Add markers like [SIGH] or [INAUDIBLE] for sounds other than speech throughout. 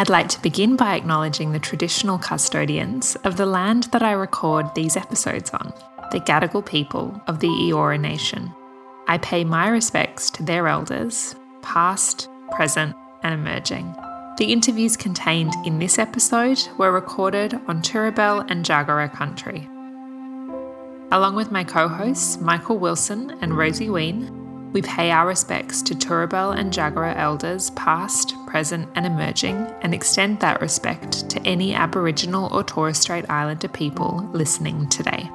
I'd like to begin by acknowledging the traditional custodians of the land that I record these episodes on, the Gadigal people of the Eora Nation. I pay my respects to their elders, past, present, and emerging. The interviews contained in this episode were recorded on Turrbal and Jagera country. Along with my co hosts, Michael Wilson and Rosie Wheen, we pay our respects to Turrbal and Jagera elders, past, present, and emerging, and extend that respect to any Aboriginal or Torres Strait Islander people listening today.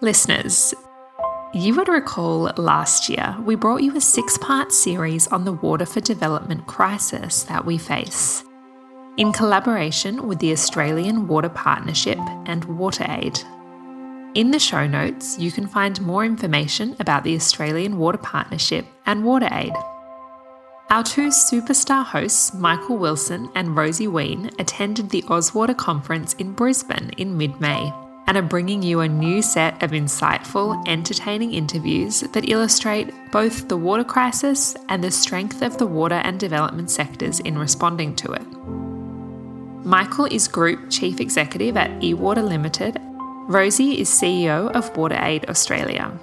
Listeners, you would recall last year we brought you a six part series on the water for development crisis that we face. In collaboration with the Australian Water Partnership and WaterAid, in the show notes, you can find more information about the Australian Water Partnership and WaterAid. Our two superstar hosts, Michael Wilson and Rosie Wheen, attended the Ozwater Conference in Brisbane in mid May and are bringing you a new set of insightful, entertaining interviews that illustrate both the water crisis and the strength of the water and development sectors in responding to it. Michael is Group Chief Executive at eWater Limited Rosie is CEO of WaterAid Australia.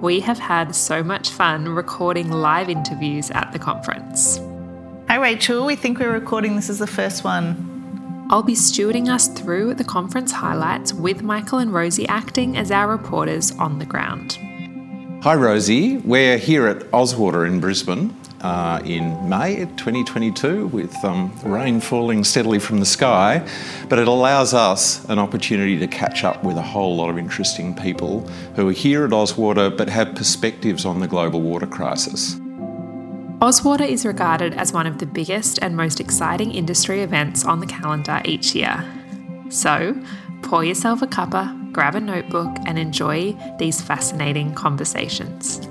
We have had so much fun recording live interviews at the conference. Hi, Rachel. We think we're recording this as the first one. I'll be stewarding us through the conference highlights with Michael and Rosie acting as our reporters on the ground. Hi, Rosie. We're here at Ozwater in Brisbane uh, in May 2022 with um, rain falling steadily from the sky, but it allows us an opportunity to catch up with a whole lot of interesting people who are here at Ozwater but have perspectives on the global water crisis. Ozwater is regarded as one of the biggest and most exciting industry events on the calendar each year. So, pour yourself a cuppa, grab a notebook, and enjoy these fascinating conversations.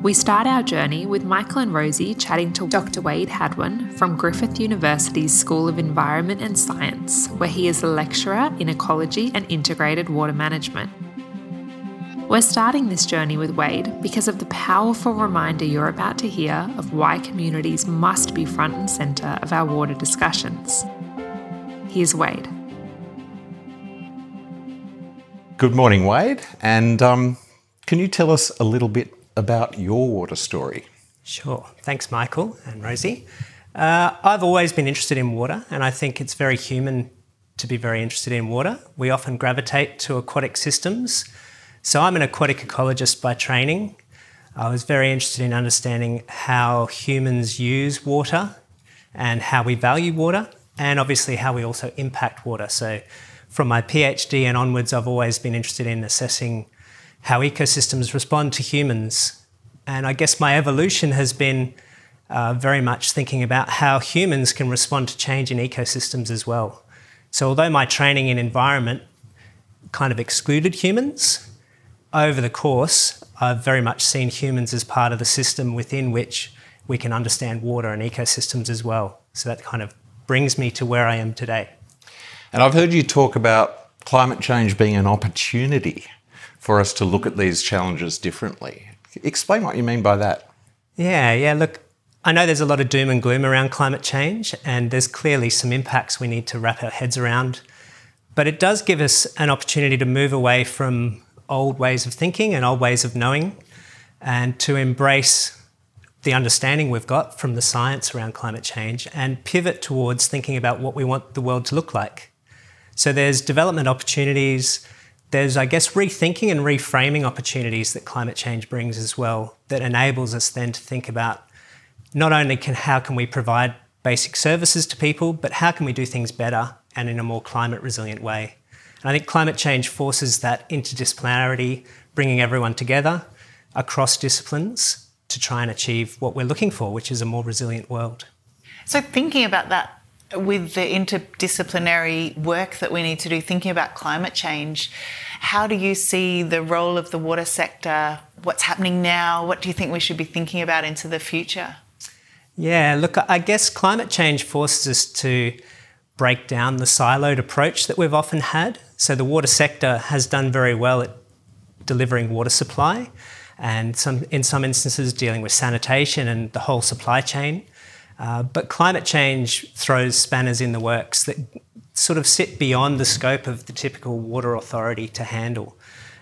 We start our journey with Michael and Rosie chatting to Dr. Wade Hadwen from Griffith University's School of Environment and Science, where he is a lecturer in ecology and integrated water management. We're starting this journey with Wade because of the powerful reminder you're about to hear of why communities must be front and centre of our water discussions. Here's Wade. Good morning, Wade. And um, can you tell us a little bit about your water story. Sure. Thanks, Michael and Rosie. Uh, I've always been interested in water, and I think it's very human to be very interested in water. We often gravitate to aquatic systems. So I'm an aquatic ecologist by training. I was very interested in understanding how humans use water and how we value water, and obviously how we also impact water. So from my PhD and onwards, I've always been interested in assessing how ecosystems respond to humans. And I guess my evolution has been uh, very much thinking about how humans can respond to change in ecosystems as well. So, although my training in environment kind of excluded humans, over the course, I've very much seen humans as part of the system within which we can understand water and ecosystems as well. So, that kind of brings me to where I am today. And I've heard you talk about climate change being an opportunity for us to look at these challenges differently. Explain what you mean by that. Yeah, yeah. Look, I know there's a lot of doom and gloom around climate change, and there's clearly some impacts we need to wrap our heads around. But it does give us an opportunity to move away from old ways of thinking and old ways of knowing and to embrace the understanding we've got from the science around climate change and pivot towards thinking about what we want the world to look like. So there's development opportunities, there's, I guess, rethinking and reframing opportunities that climate change brings as well that enables us then to think about not only can how can we provide basic services to people, but how can we do things better and in a more climate resilient way. And I think climate change forces that interdisciplinarity, bringing everyone together across disciplines to try and achieve what we're looking for, which is a more resilient world. So, thinking about that with the interdisciplinary work that we need to do, thinking about climate change, how do you see the role of the water sector? What's happening now? What do you think we should be thinking about into the future? Yeah, look, I guess climate change forces us to break down the siloed approach that we've often had. So the water sector has done very well at delivering water supply. and some, in some instances dealing with sanitation and the whole supply chain. Uh, but climate change throws spanners in the works that sort of sit beyond the scope of the typical water authority to handle.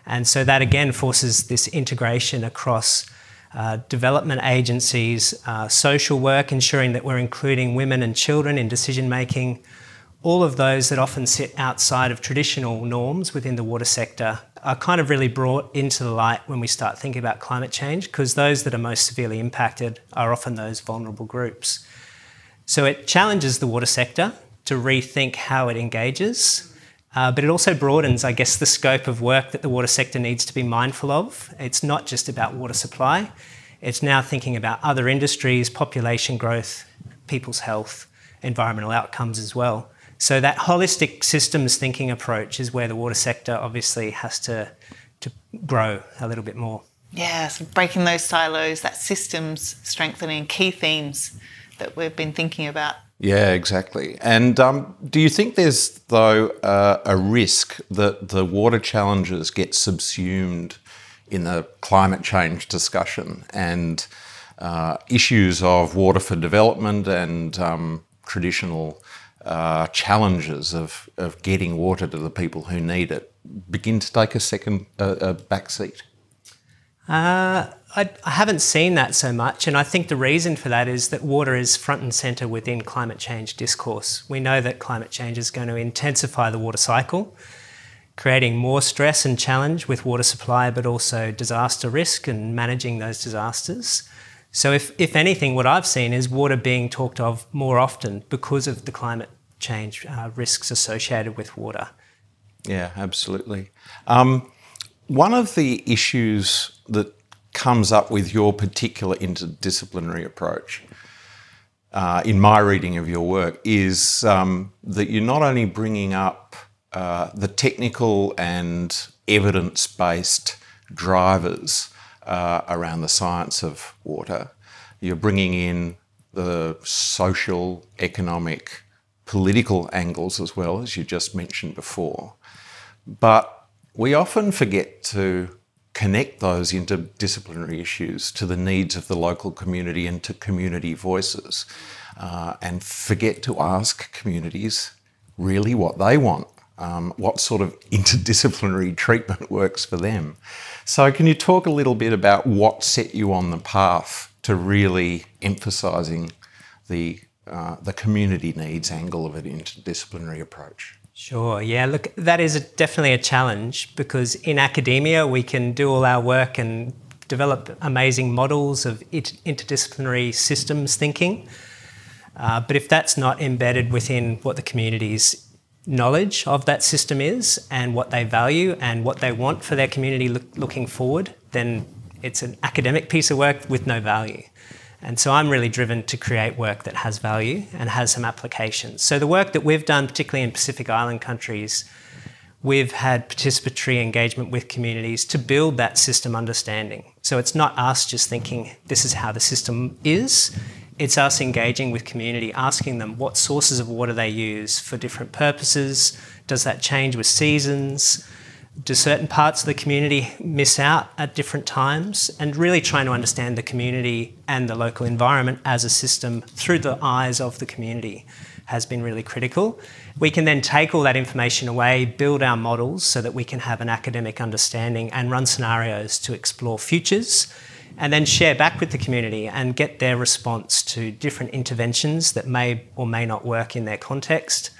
And so that again forces this integration across uh, development agencies, uh, social work, ensuring that we're including women and children in decision making, all of those that often sit outside of traditional norms within the water sector are kind of really brought into the light when we start thinking about climate change because those that are most severely impacted are often those vulnerable groups. So it challenges the water sector to rethink how it engages, uh, but it also broadens, I guess, the scope of work that the water sector needs to be mindful of. It's not just about water supply, it's now thinking about other industries, population growth, people's health, environmental outcomes as well. So that holistic systems thinking approach is where the water sector obviously has to, to grow a little bit more. Yeah, so breaking those silos, that systems strengthening, key themes that we've been thinking about. Yeah, exactly. And um, do you think there's, though, uh, a risk that the water challenges get subsumed in the climate change discussion and uh, issues of water for development and um, traditional uh, challenges of, of getting water to the people who need it begin to take a second uh, a back seat? I, I, haven't seen that so much, and I think the reason for that is that water is front and centre within climate change discourse. We know that climate change is going to intensify the water cycle, creating more stress and challenge with water supply, but also disaster risk and managing those disasters. So, if, if anything, what I've seen is water being talked of more often because of the climate change uh, risks associated with water. Yeah, absolutely. Um, one of the issues that comes up with your particular interdisciplinary approach, uh, in my reading of your work, is um, that you're not only bringing up uh, the technical and evidence based drivers uh, around the science of water, you're bringing in the social, economic, political angles as well, as you just mentioned before. But we often forget to connect those interdisciplinary issues to the needs of the local community and to community voices, uh, and forget to ask communities really what they want. Um, what sort of [LAUGHS] interdisciplinary treatment works for them. So, can you talk a little bit about what set you on the path to really emphasising the uh, the community needs angle of an interdisciplinary approach? Sure, yeah, look, that is a, definitely a challenge because in academia we can do all our work and develop amazing models of interdisciplinary systems thinking. Uh, but if that's not embedded within what the community's knowledge of that system is and what they value and what they want for their community look, looking forward, then it's an academic piece of work with no value. And so I'm really driven to create work that has value and has some applications. So the work that we've done, particularly in Pacific Island countries, we've had participatory engagement with communities to build that system understanding. So it's not us just thinking this is how the system is. It's us engaging with community, asking them what sources of water they use for different purposes. Does that change with seasons? Do certain parts of the community miss out at different times? And really trying to understand the community and the local environment as a system through the eyes of the community has been really critical. We can then take all that information away, build our models so that we can have an academic understanding and run scenarios to explore futures and then share back with the community and get their response to different interventions that may or may not work in their context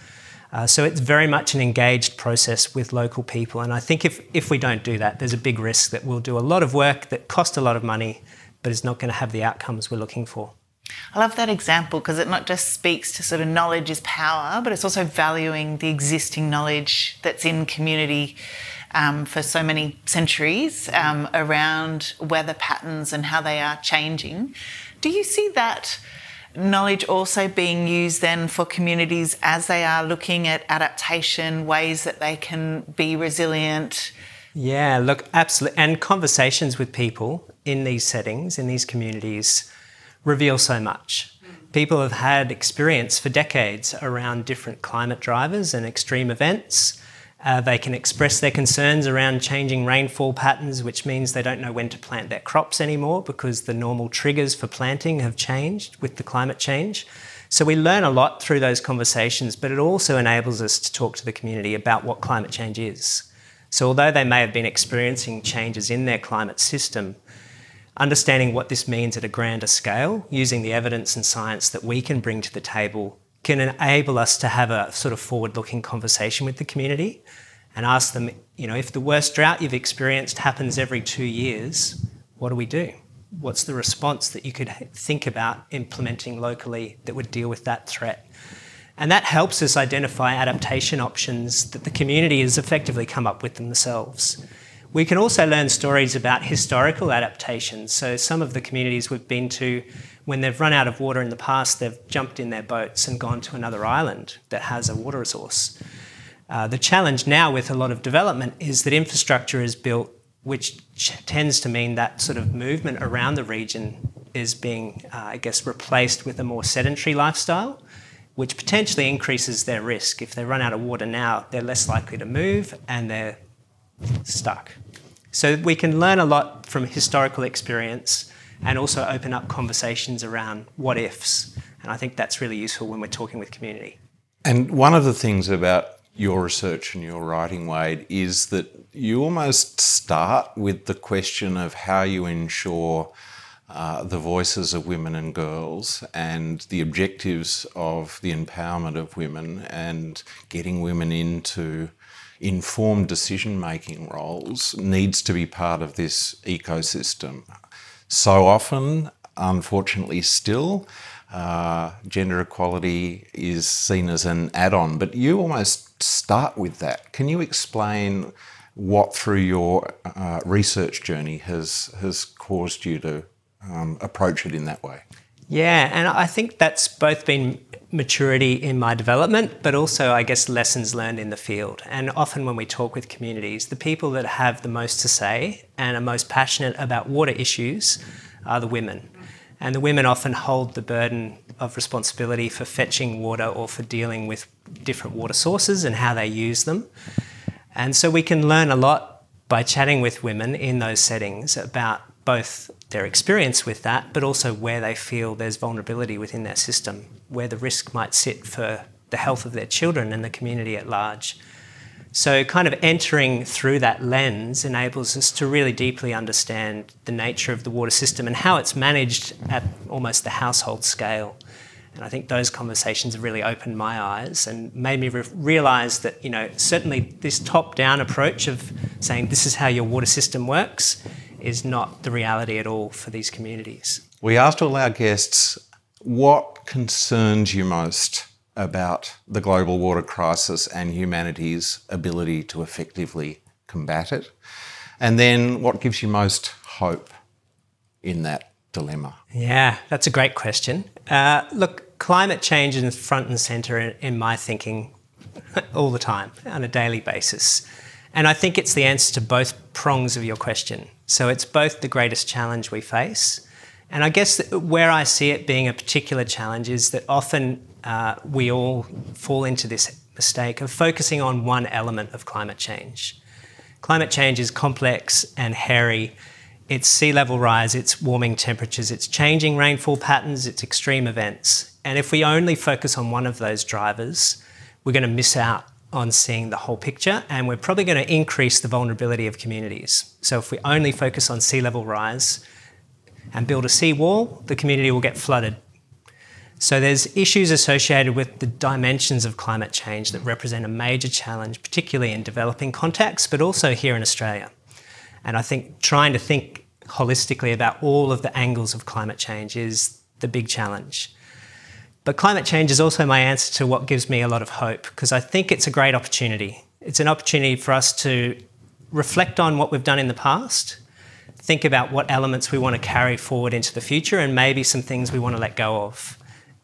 uh, so it's very much an engaged process with local people. And I think if, if we don't do that, there's a big risk that we'll do a lot of work that costs a lot of money, but is not going to have the outcomes we're looking for. I love that example because it not just speaks to sort of knowledge is power, but it's also valuing the existing knowledge that's in community um, for so many centuries um, around weather patterns and how they are changing. Do you see that? Knowledge also being used then for communities as they are looking at adaptation, ways that they can be resilient? Yeah, look, absolutely. And conversations with people in these settings, in these communities, reveal so much. People have had experience for decades around different climate drivers and extreme events. Uh, they can express their concerns around changing rainfall patterns, which means they don't know when to plant their crops anymore because the normal triggers for planting have changed with the climate change. So we learn a lot through those conversations, but it also enables us to talk to the community about what climate change is. So although they may have been experiencing changes in their climate system, understanding what this means at a grander scale, using the evidence and science that we can bring to the table can enable us to have a sort of forward looking conversation with the community and ask them, you know, if the worst drought you've experienced happens every two years, what do we do? What's the response that you could think about implementing locally that would deal with that threat? And that helps us identify adaptation options that the community has effectively come up with themselves. We can also learn stories about historical adaptations. So, some of the communities we've been to when they've run out of water in the past, they've jumped in their boats and gone to another island that has a water resource. Uh, the challenge now with a lot of development is that infrastructure is built, which tends to mean that sort of movement around the region is being, uh, I guess, replaced with a more sedentary lifestyle, which potentially increases their risk. If they run out of water now, they're less likely to move and they're stuck. So we can learn a lot from historical experience and also open up conversations around what ifs. And I think that's really useful when we're talking with community. And one of the things about your research and your writing, Wade, is that you almost start with the question of how you ensure uh, the voices of women and girls and the objectives of the empowerment of women and getting women into informed decision making roles needs to be part of this ecosystem. So often, unfortunately, still, uh, gender equality is seen as an add on, but you almost start with that. Can you explain what, through your uh, research journey, has, has caused you to um, approach it in that way? Yeah, and I think that's both been maturity in my development, but also, I guess, lessons learned in the field. And often when we talk with communities, the people that have the most to say and are most passionate about water issues are the women. And the women often hold the burden of responsibility for fetching water or for dealing with different water sources and how they use them. And so we can learn a lot by chatting with women in those settings about both their experience with that, but also where they feel there's vulnerability within their system, where the risk might sit for the health of their children and the community at large. So, kind of entering through that lens enables us to really deeply understand the nature of the water system and how it's managed at almost the household scale. And I think those conversations have really opened my eyes and made me re- realise that, you know, certainly this top down approach of saying this is how your water system works is not the reality at all for these communities. We asked all our guests what concerns you most about the global water crisis and humanity's ability to effectively combat it, and then what gives you most hope in that dilemma? Yeah, that's a great question. Uh, look, climate change is front and centre in, in my thinking [LAUGHS] all the time on a daily basis. And I think it's the answer to both prongs of your question. So it's both the greatest challenge we face. And I guess where I see it being a particular challenge is that often uh, we all fall into this mistake of focusing on one element of climate change. Climate change is complex and hairy. It's sea level rise, it's warming temperatures, it's changing rainfall patterns, it's extreme events. And if we only focus on one of those drivers, we're going to miss out on seeing the whole picture, and we're probably going to increase the vulnerability of communities. So, if we only focus on sea level rise and build a seawall, the community will get flooded. So, there's issues associated with the dimensions of climate change that represent a major challenge, particularly in developing contexts, but also here in Australia. And I think trying to think holistically about all of the angles of climate change is the big challenge. But climate change is also my answer to what gives me a lot of hope because I think it's a great opportunity. It's an opportunity for us to reflect on what we've done in the past, think about what elements we want to carry forward into the future, and maybe some things we want to let go of.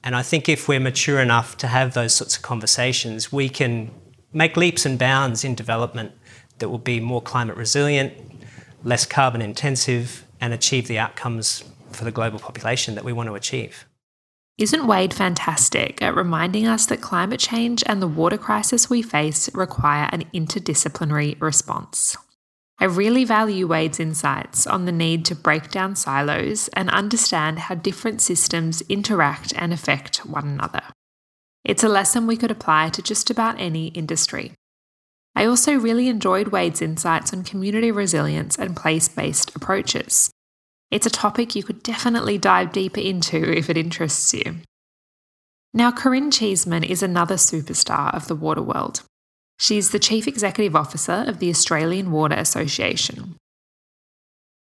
And I think if we're mature enough to have those sorts of conversations, we can make leaps and bounds in development that will be more climate resilient, less carbon intensive, and achieve the outcomes for the global population that we want to achieve. Isn't Wade fantastic at reminding us that climate change and the water crisis we face require an interdisciplinary response? I really value Wade's insights on the need to break down silos and understand how different systems interact and affect one another. It's a lesson we could apply to just about any industry. I also really enjoyed Wade's insights on community resilience and place based approaches. It's a topic you could definitely dive deeper into if it interests you. Now, Corinne Cheeseman is another superstar of the water world. She's the Chief Executive Officer of the Australian Water Association.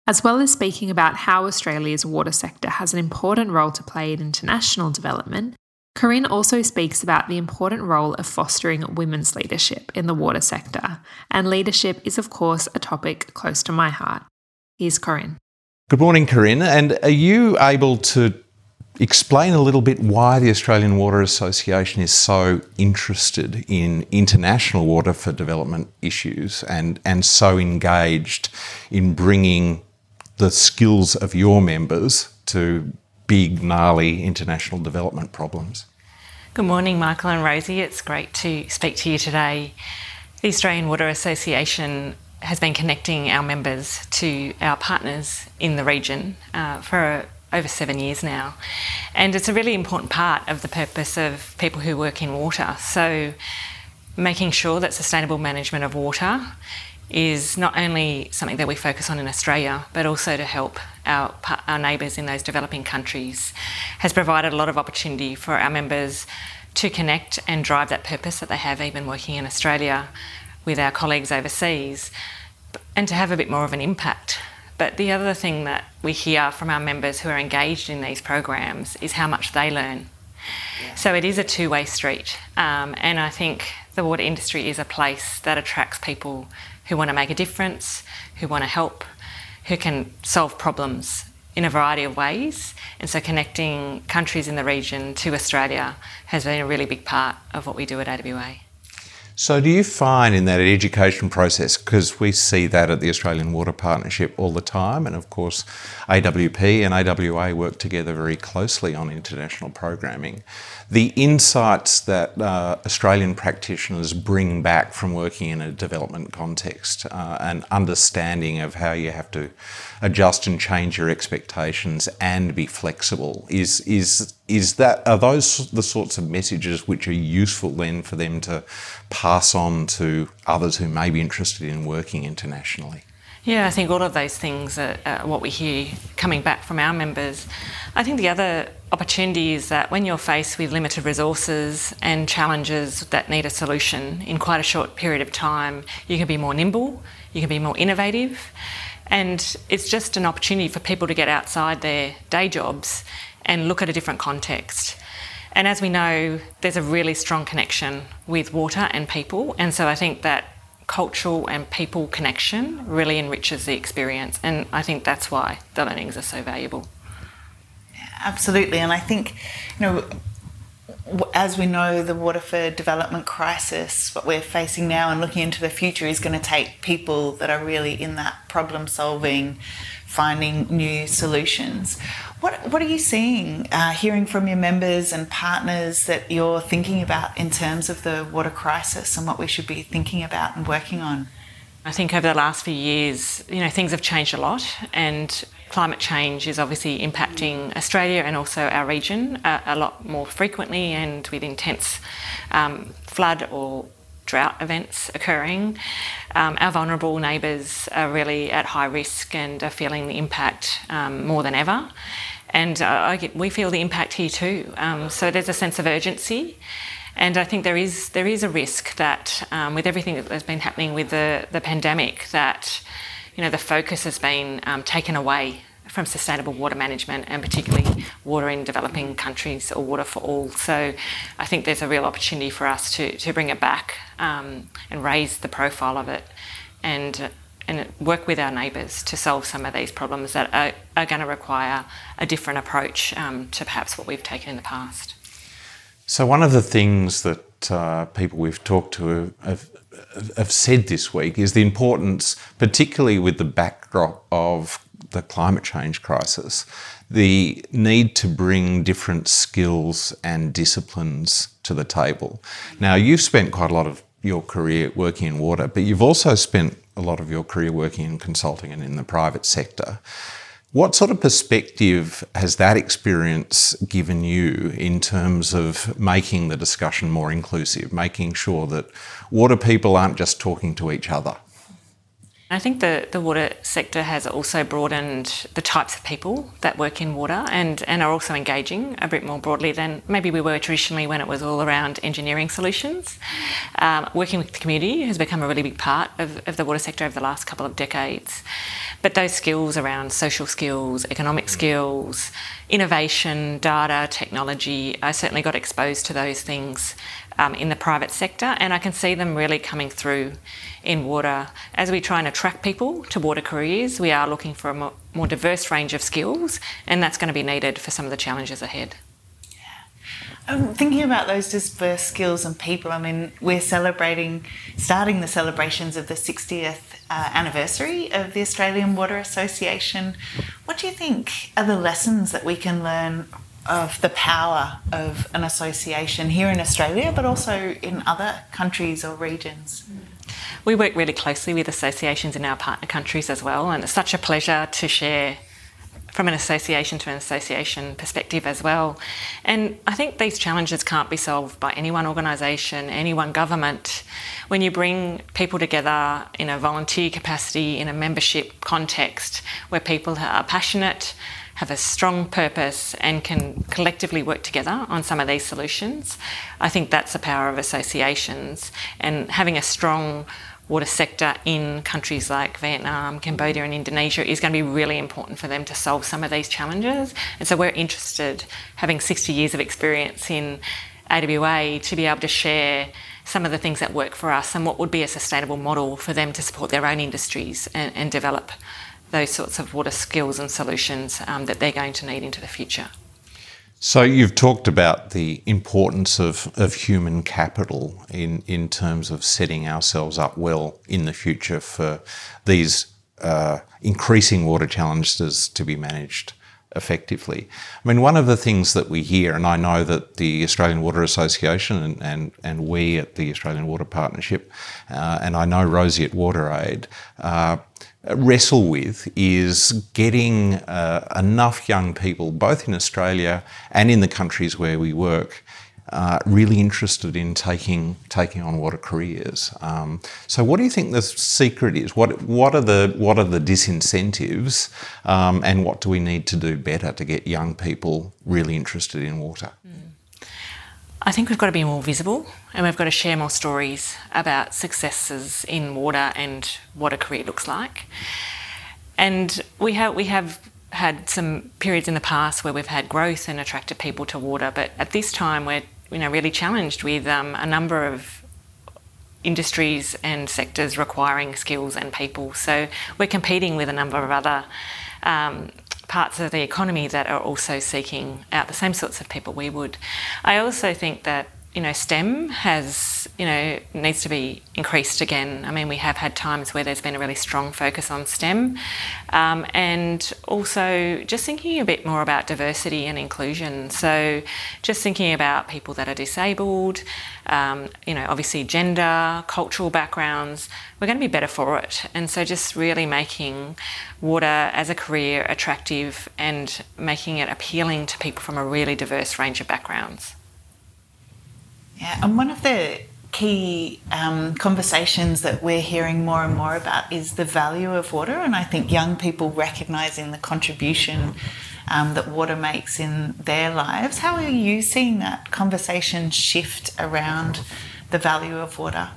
As well as speaking about how Australia's water sector has an important role to play in international development, Corinne also speaks about the important role of fostering women's leadership in the water sector, and leadership is, of course, a topic close to my heart. Here's Corinne. Good morning, Corinne. And are you able to explain a little bit why the Australian Water Association is so interested in international water for development issues and, and so engaged in bringing the skills of your members to big, gnarly international development problems? Good morning, Michael and Rosie. It's great to speak to you today. The Australian Water Association has been connecting our members to our partners in the region uh, for over seven years now. And it's a really important part of the purpose of people who work in water. So, making sure that sustainable management of water is not only something that we focus on in Australia, but also to help our, our neighbours in those developing countries, has provided a lot of opportunity for our members to connect and drive that purpose that they have even working in Australia with our colleagues overseas and to have a bit more of an impact. But the other thing that we hear from our members who are engaged in these programs is how much they learn. Yeah. So it is a two way street. Um, and I think the water industry is a place that attracts people who want to make a difference, who want to help, who can solve problems in a variety of ways. And so connecting countries in the region to Australia has been a really big part of what we do at AWA. So, do you find in that education process, because we see that at the Australian Water Partnership all the time, and of course, AWP and AWA work together very closely on international programming, the insights that uh, Australian practitioners bring back from working in a development context, uh, an understanding of how you have to adjust and change your expectations and be flexible, is is is that are those the sorts of messages which are useful then for them to pass on to others who may be interested in working internationally? Yeah, I think all of those things are, are, what we hear coming back from our members. I think the other opportunity is that when you're faced with limited resources and challenges that need a solution in quite a short period of time, you can be more nimble, you can be more innovative, and it's just an opportunity for people to get outside their day jobs and look at a different context. And as we know, there's a really strong connection with water and people, and so I think that cultural and people connection really enriches the experience, and I think that's why the learnings are so valuable. Absolutely, and I think, you know, as we know, the water for development crisis, what we're facing now and looking into the future, is going to take people that are really in that problem solving, finding new solutions. What, what are you seeing, uh, hearing from your members and partners that you're thinking about in terms of the water crisis and what we should be thinking about and working on? I think over the last few years, you know, things have changed a lot, and climate change is obviously impacting Australia and also our region a, a lot more frequently and with intense um, flood or drought events occurring. Um, our vulnerable neighbours are really at high risk and are feeling the impact um, more than ever. And uh, get, we feel the impact here too. Um, so there's a sense of urgency. And I think there is there is a risk that um, with everything that has been happening with the, the pandemic, that you know the focus has been um, taken away from sustainable water management and particularly water in developing countries or water for all. So I think there's a real opportunity for us to, to bring it back um, and raise the profile of it and, and work with our neighbours to solve some of these problems that are, are going to require a different approach um, to perhaps what we've taken in the past. So, one of the things that uh, people we've talked to have, have said this week is the importance, particularly with the backdrop of the climate change crisis, the need to bring different skills and disciplines to the table. Now, you've spent quite a lot of your career working in water, but you've also spent a lot of your career working in consulting and in the private sector. What sort of perspective has that experience given you in terms of making the discussion more inclusive, making sure that water people aren't just talking to each other? I think the, the water sector has also broadened the types of people that work in water and, and are also engaging a bit more broadly than maybe we were traditionally when it was all around engineering solutions. Um, working with the community has become a really big part of, of the water sector over the last couple of decades. But those skills around social skills, economic skills, innovation, data, technology, I certainly got exposed to those things um, in the private sector, and I can see them really coming through in water. As we try and attract people to water careers, we are looking for a more, more diverse range of skills, and that's going to be needed for some of the challenges ahead. Um, thinking about those diverse skills and people, I mean, we're celebrating, starting the celebrations of the 60th uh, anniversary of the Australian Water Association. What do you think are the lessons that we can learn of the power of an association here in Australia, but also in other countries or regions? We work really closely with associations in our partner countries as well, and it's such a pleasure to share from an association to an association perspective as well. And I think these challenges can't be solved by any one organisation, any one government. When you bring people together in a volunteer capacity, in a membership context, where people are passionate, have a strong purpose, and can collectively work together on some of these solutions, I think that's the power of associations. And having a strong water sector in countries like Vietnam, Cambodia, and Indonesia is going to be really important for them to solve some of these challenges. And so we're interested, having 60 years of experience in AWA, to be able to share some of the things that work for us and what would be a sustainable model for them to support their own industries and, and develop those sorts of water skills and solutions um, that they're going to need into the future. So you've talked about the importance of, of human capital in, in terms of setting ourselves up well in the future for these uh, increasing water challenges to be managed effectively. I mean, one of the things that we hear, and I know that the Australian Water Association and, and, and we at the Australian Water Partnership, uh, and I know Rosie at WaterAid, uh, wrestle with is getting uh, enough young people, both in Australia and in the countries where we work, uh, really interested in taking taking on water careers. Um, so, what do you think the secret is? What what are the what are the disincentives, um, and what do we need to do better to get young people really interested in water? I think we've got to be more visible and we've got to share more stories about successes in water and what a career looks like. And we have we have had some periods in the past where we've had growth and attracted people to water, but at this time we're you know really challenged with um, a number of industries and sectors requiring skills and people. So we're competing with a number of other um, parts of the economy that are also seeking out the same sorts of people we would. I also think that you know STEM has you know needs to be increased again. I mean, we have had times where there's been a really strong focus on STEM, um, and also just thinking a bit more about diversity and inclusion. So, just thinking about people that are disabled, um, you know, obviously gender, cultural backgrounds. We're going to be better for it, and so just really making water as a career attractive and making it appealing to people from a really diverse range of backgrounds. Yeah, and one of the key um, conversations that we're hearing more and more about is the value of water, and I think young people recognizing the contribution um, that water makes in their lives. How are you seeing that conversation shift around the value of water?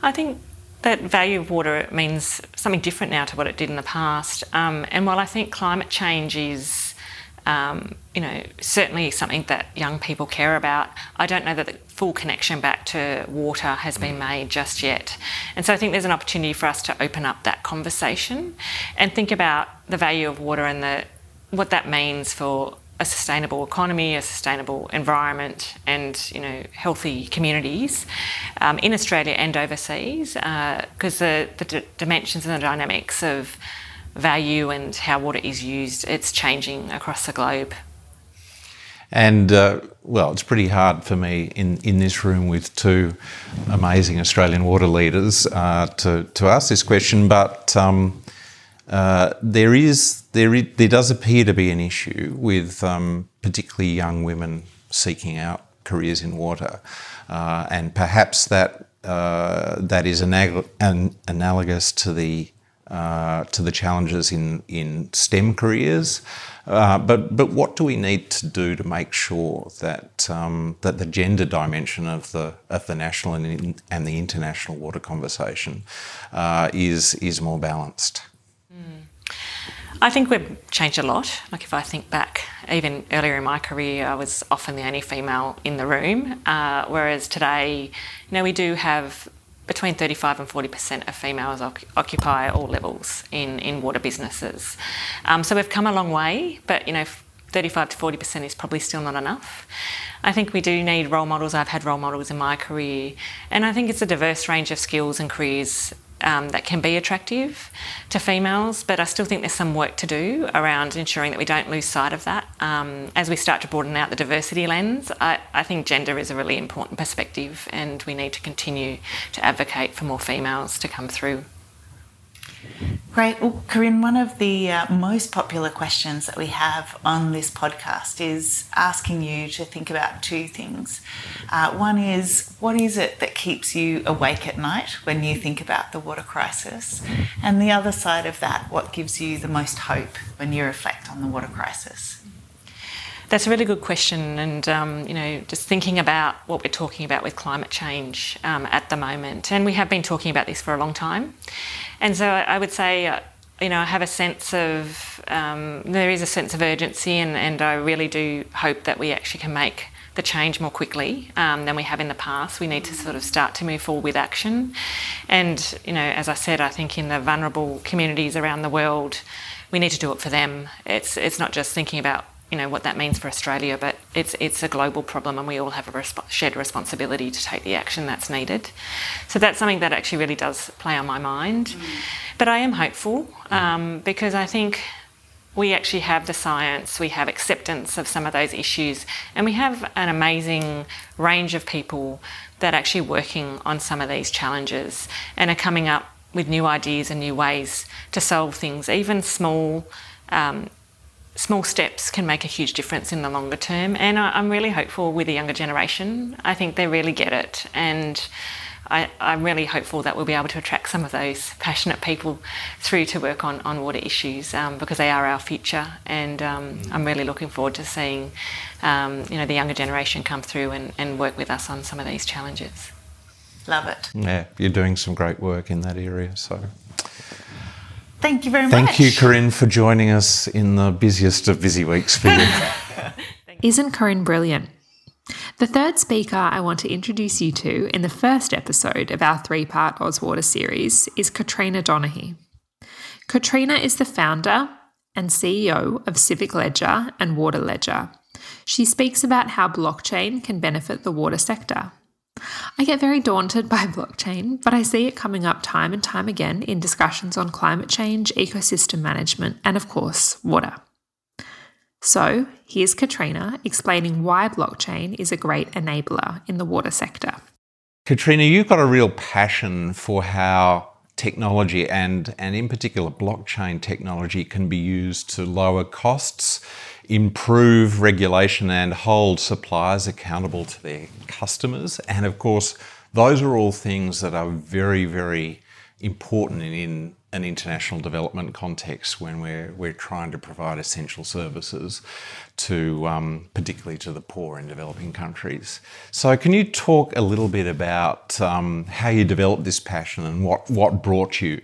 I think that value of water means something different now to what it did in the past. Um, and while I think climate change is um, you know, certainly something that young people care about. I don't know that the full connection back to water has been made just yet. And so I think there's an opportunity for us to open up that conversation and think about the value of water and the, what that means for a sustainable economy, a sustainable environment, and you know healthy communities um, in Australia and overseas, because uh, the, the d- dimensions and the dynamics of value and how water is used, it's changing across the globe. And uh, well, it's pretty hard for me in, in this room with two amazing Australian water leaders uh, to, to ask this question, but um, uh, there is there is, there does appear to be an issue with um, particularly young women seeking out careers in water, uh, and perhaps that uh, that is anal- an, analogous to the uh, to the challenges in in STEM careers. Uh, but but what do we need to do to make sure that um, that the gender dimension of the of the national and, and the international water conversation uh, is is more balanced? I think we've changed a lot. Like if I think back, even earlier in my career, I was often the only female in the room, uh, whereas today, you know, we do have between 35 and 40% of females occupy all levels in, in water businesses. Um, so we've come a long way, but you know, 35 to 40% is probably still not enough. I think we do need role models. I've had role models in my career, and I think it's a diverse range of skills and careers um, that can be attractive to females, but I still think there's some work to do around ensuring that we don't lose sight of that. Um, as we start to broaden out the diversity lens, I, I, think gender is a really important perspective, and we need to continue to advocate for more females to come through. Great. Well, Corinne, one of the uh, most popular questions that we have on this podcast is asking you to think about two things. Uh, one is, what is it that keeps you awake at night when you think about the water crisis? And the other side of that, what gives you the most hope when you reflect on the water crisis? That's a really good question, and um, you know, just thinking about what we're talking about with climate change um, at the moment, and we have been talking about this for a long time, and so I would say, uh, you know, I have a sense of um, there is a sense of urgency, and, and I really do hope that we actually can make the change more quickly um, than we have in the past. We need to sort of start to move forward with action. And, you know, as I said, I think in the vulnerable communities around the world, we need to do it for them. It's, it's not just thinking about you know what that means for Australia, but it's it's a global problem, and we all have a resp- shared responsibility to take the action that's needed. So that's something that actually really does play on my mind. Mm. But I am hopeful um, because I think we actually have the science, we have acceptance of some of those issues, and we have an amazing range of people that are actually working on some of these challenges and are coming up with new ideas and new ways to solve things, even small. Um, small steps can make a huge difference in the longer term. And I, am really hopeful with the younger generation. I think they really get it. And I, am really hopeful that we'll be able to attract some of those passionate people through to work on, on water issues um, because they are our future. And um, I'm really looking forward to seeing um, you know, the younger generation come through and, and work with us on some of these challenges. Love it. Yeah, you're doing some great work in that area. So Thank you very Thank much. Thank you, Corinne, for joining us in the busiest of busy weeks for you. [LAUGHS] Isn't Corinne brilliant? The third speaker I want to introduce you to in the first episode of our three part Ozwater series is Katrina Donaghy. Katrina is the founder and CEO of Civic Ledger and Water Ledger. She speaks about how blockchain can benefit the water sector. I get very daunted by [LAUGHS] blockchain, but I see it coming up time and time again in discussions on climate change, ecosystem management, and of course, water. So, here's Katrina explaining why blockchain is a great enabler in the water sector. Katrina, you've got a real passion for how technology and, and in particular blockchain technology can be used to lower costs improve regulation and hold suppliers accountable to their customers. And of course, those are all things that are very, very important in an international development context when we're, we're trying to provide essential services to um, particularly to the poor in developing countries. So can you talk a little bit about um, how you developed this passion and what, what brought you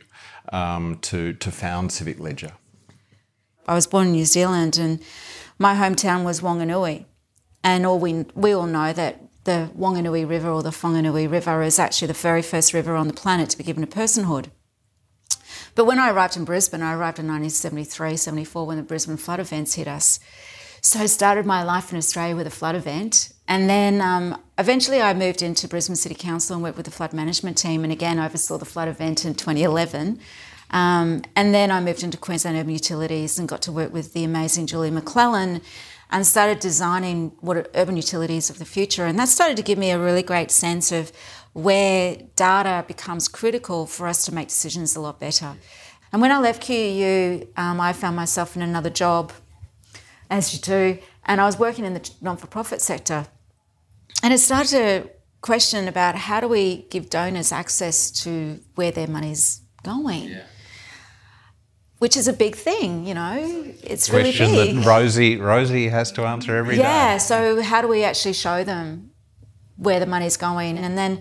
um, to, to found Civic Ledger? I was born in New Zealand and my hometown was Wanganui. And all we, we all know that the Wanganui River or the Whanganui River is actually the very first river on the planet to be given a personhood. But when I arrived in Brisbane, I arrived in 1973, 74 when the Brisbane flood events hit us. So I started my life in Australia with a flood event. And then um, eventually I moved into Brisbane City Council and worked with the flood management team and again oversaw the flood event in 2011. Um, and then I moved into Queensland Urban Utilities and got to work with the amazing Julie McClellan and started designing what urban utilities of the future. And that started to give me a really great sense of where data becomes critical for us to make decisions a lot better. And when I left QUU, um, I found myself in another job, as you do, and I was working in the non for profit sector. And it started to question about how do we give donors access to where their money's going. Yeah. Which is a big thing, you know. It's Question really big. that Rosie Rosie has to answer every yeah, day. yeah, so how do we actually show them where the money's going? And then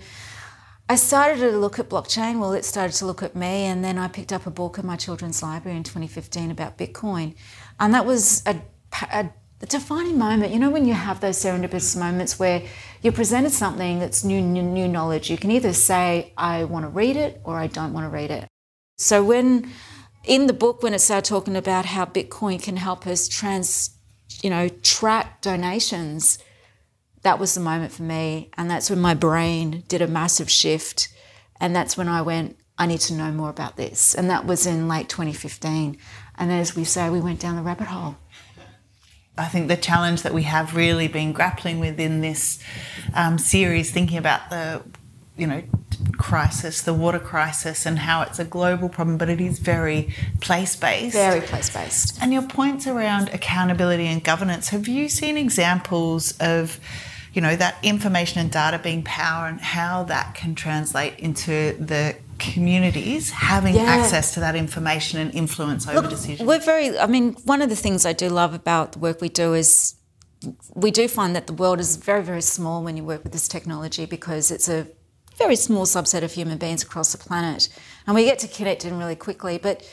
I started to look at blockchain. Well, it started to look at me, and then I picked up a book in my children's library in 2015 about Bitcoin, and that was a, a defining moment, you know, when you have those serendipitous moments where you're presented something that's new, new, new knowledge, you can either say, I want to read it or I don't want to read it. So when in the book, when it started talking about how Bitcoin can help us trans, you know, track donations, that was the moment for me. And that's when my brain did a massive shift. And that's when I went, I need to know more about this. And that was in late 2015. And as we say, we went down the rabbit hole. I think the challenge that we have really been grappling with in this um, series, thinking about the, you know, crisis, the water crisis, and how it's a global problem, but it is very place based. Very place based. And your points around accountability and governance. Have you seen examples of, you know, that information and data being power and how that can translate into the communities having yeah. access to that information and influence over Look, decisions? We're very, I mean, one of the things I do love about the work we do is we do find that the world is very, very small when you work with this technology because it's a very small subset of human beings across the planet. And we get to connect in really quickly. But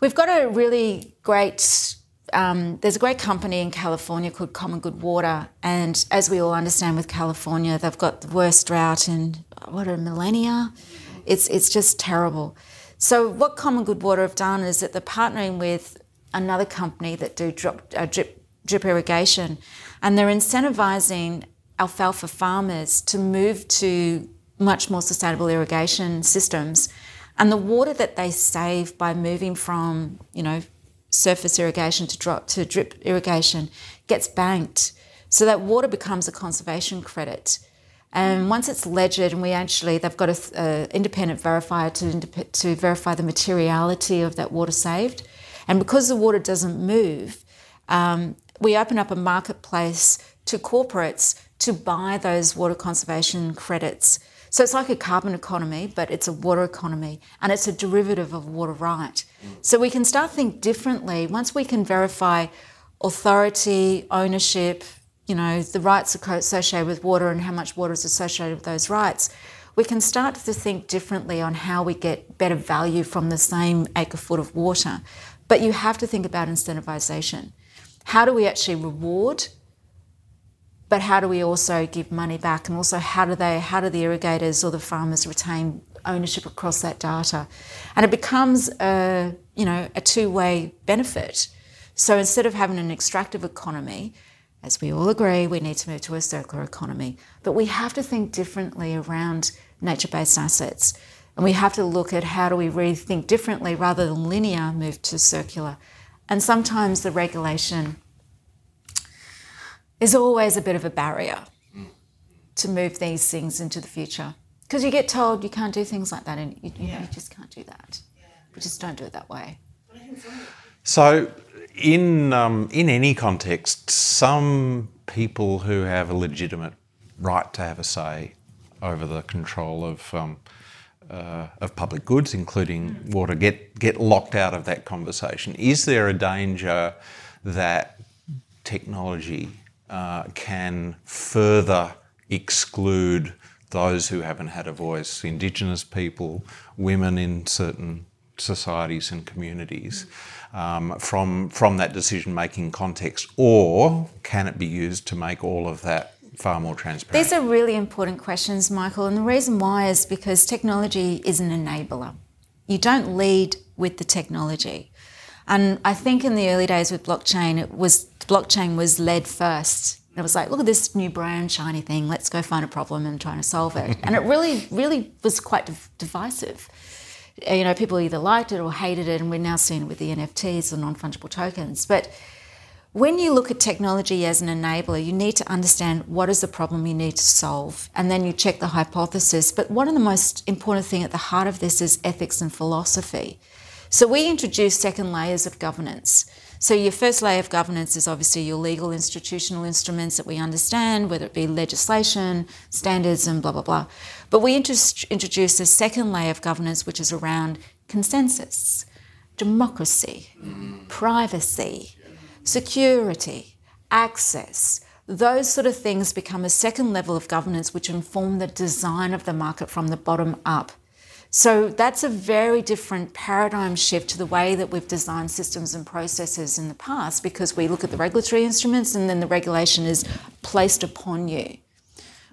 we've got a really great um, there's a great company in California called Common Good Water, and as we all understand with California, they've got the worst drought in what a millennia. It's, it's just terrible. So what Common Good Water have done is that they're partnering with another company that do uh, drip, drip irrigation, and they're incentivizing alfalfa farmers to move to much more sustainable irrigation systems. And the water that they save by moving from, you know, surface irrigation to drop to drip irrigation gets banked. So that water becomes a conservation credit. And once it's ledgered, and we actually, they've got an independent verifier to, to verify the materiality of that water saved. And because the water doesn't move, um, we open up a marketplace to corporates to buy those water conservation credits. So it's like a carbon economy, but it's a water economy, and it's a derivative of water right. So we can start think differently once we can verify authority, ownership, you know, the rights associated with water and how much water is associated with those rights, we can start to think differently on how we get better value from the same acre foot of water. But you have to think about incentivisation. How do we actually reward? But how do we also give money back? And also, how do they, how do the irrigators or the farmers retain ownership across that data? And it becomes a, you know, a two-way benefit. So instead of having an extractive economy, as we all agree, we need to move to a circular economy. But we have to think differently around nature based assets. And we have to look at how do we rethink differently rather than linear move to circular. And sometimes the regulation is always a bit of a barrier to move these things into the future. Because you get told you can't do things like that, and you, you, yeah. you just can't do that. We just don't do it that way. So, in um, in any context, some people who have a legitimate right to have a say over the control of um, uh, of public goods, including water, get get locked out of that conversation. Is there a danger that technology uh, can further exclude those who haven't had a voice, Indigenous people, women in certain societies and communities? um, from, from that decision making context? Or can it be used to make all of that far more transparent? These are really important questions, Michael. And the reason why is because technology is an enabler. You don't lead with the technology. And I think in the early days with blockchain, it was blockchain was led first. It was like, look at this new brand shiny thing. Let's go find a problem and try to solve it. and it really, really was quite divisive you know, people either liked it or hated it, and we're now seeing it with the NFTs, the non fungible tokens. But when you look at technology as an enabler, you need to understand what is the problem you need to solve, and then you check the hypothesis. But one of the most important thing at the heart of this is ethics and philosophy. So we introduce second layers of governance. So your first layer of governance is obviously your legal institutional instruments that we understand, whether it be legislation, standards, and blah blah blah. But we introduce a second layer of governance, which is around consensus, democracy, mm. privacy, security, access. Those sort of things become a second level of governance which inform the design of the market from the bottom up. So that's a very different paradigm shift to the way that we've designed systems and processes in the past because we look at the regulatory instruments and then the regulation is placed upon you.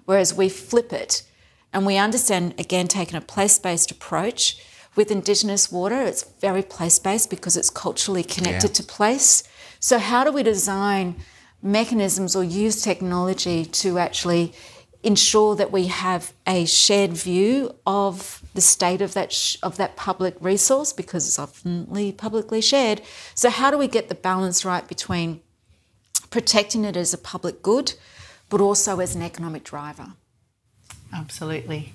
Whereas we flip it and we understand, again, taking a place based approach. With Indigenous water, it's very place based because it's culturally connected yeah. to place. So, how do we design mechanisms or use technology to actually ensure that we have a shared view of the state of that sh- of that public resource because it's often publicly shared. So, how do we get the balance right between protecting it as a public good, but also as an economic driver? Absolutely.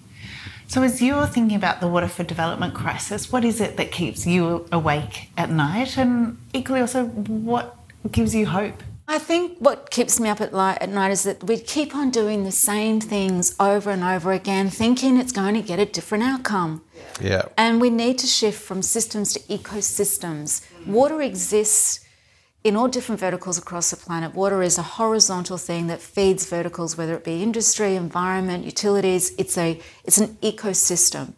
So, as you're thinking about the water for development crisis, what is it that keeps you awake at night? And equally, also, what gives you hope? I think what keeps me up at, light, at night is that we keep on doing the same things over and over again, thinking it's going to get a different outcome. Yeah. And we need to shift from systems to ecosystems. Water exists in all different verticals across the planet. Water is a horizontal thing that feeds verticals, whether it be industry, environment, utilities. It's a it's an ecosystem.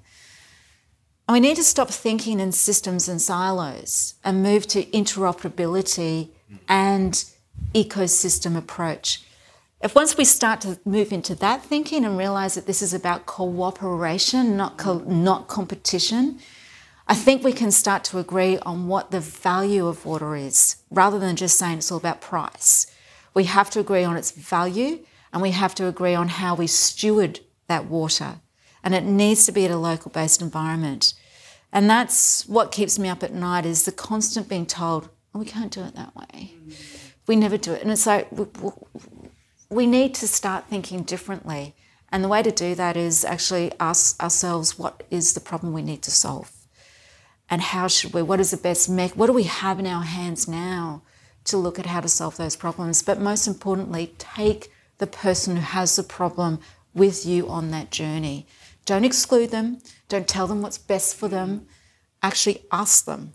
And we need to stop thinking in systems and silos and move to interoperability and ecosystem approach. If once we start to move into that thinking and realize that this is about cooperation, not, co- not competition, I think we can start to agree on what the value of water is rather than just saying it's all about price. We have to agree on its value and we have to agree on how we steward that water. And it needs to be at a local based environment. And that's what keeps me up at night is the constant being told, oh, we can't do it that way. We never do it. And it's like we, we need to start thinking differently. And the way to do that is actually ask ourselves what is the problem we need to solve? And how should we, what is the best mech, what do we have in our hands now to look at how to solve those problems? But most importantly, take the person who has the problem with you on that journey. Don't exclude them, don't tell them what's best for them, actually ask them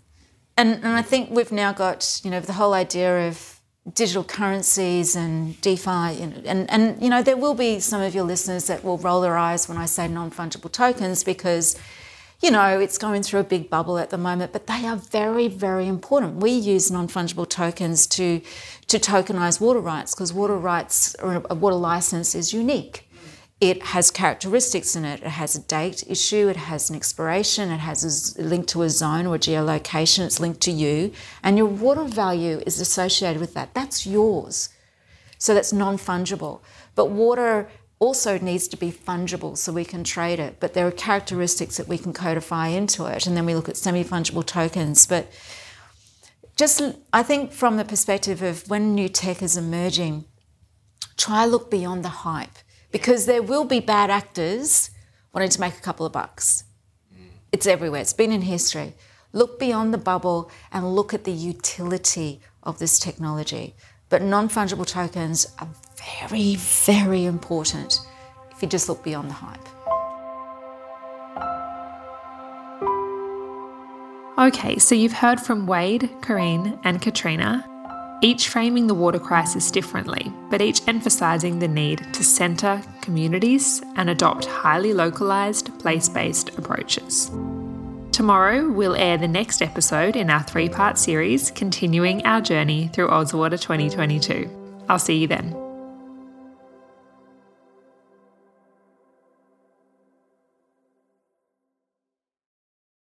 and, and I think we've now got, you know, the whole idea of digital currencies and DeFi, know, and, and, you know, there will be some of your listeners that will roll their eyes when I say non fungible tokens because, you know, it's going through a big bubble at the moment, but they are very, very important. We use non fungible tokens to, to tokenize water rights because water rights or a water license is unique it has characteristics in it. It has a date issue, it has an expiration, it has a link to a zone or geolocation, it's linked to you, and your water value is associated with that. That's yours. So that's non fungible. But water also needs to be fungible so we can trade it. But there are characteristics that we can codify into it. And then we look at semi fungible tokens. But just, I think, from the perspective of when new tech is emerging, try look beyond the hype because there will be bad actors wanting to make a couple of bucks. Mm. It's everywhere, it's been in history. Look beyond the bubble and look at the utility of this technology. But non fungible tokens are very, very important if you just look beyond the hype. Okay, so you've heard from Wade, Corinne, and Katrina each framing the water crisis differently, but each emphasising the need to centre communities and adopt highly localised, place based approaches. Tomorrow, we'll air the next episode in our three part series, continuing our journey through Ozwater 2022. I'll see you then.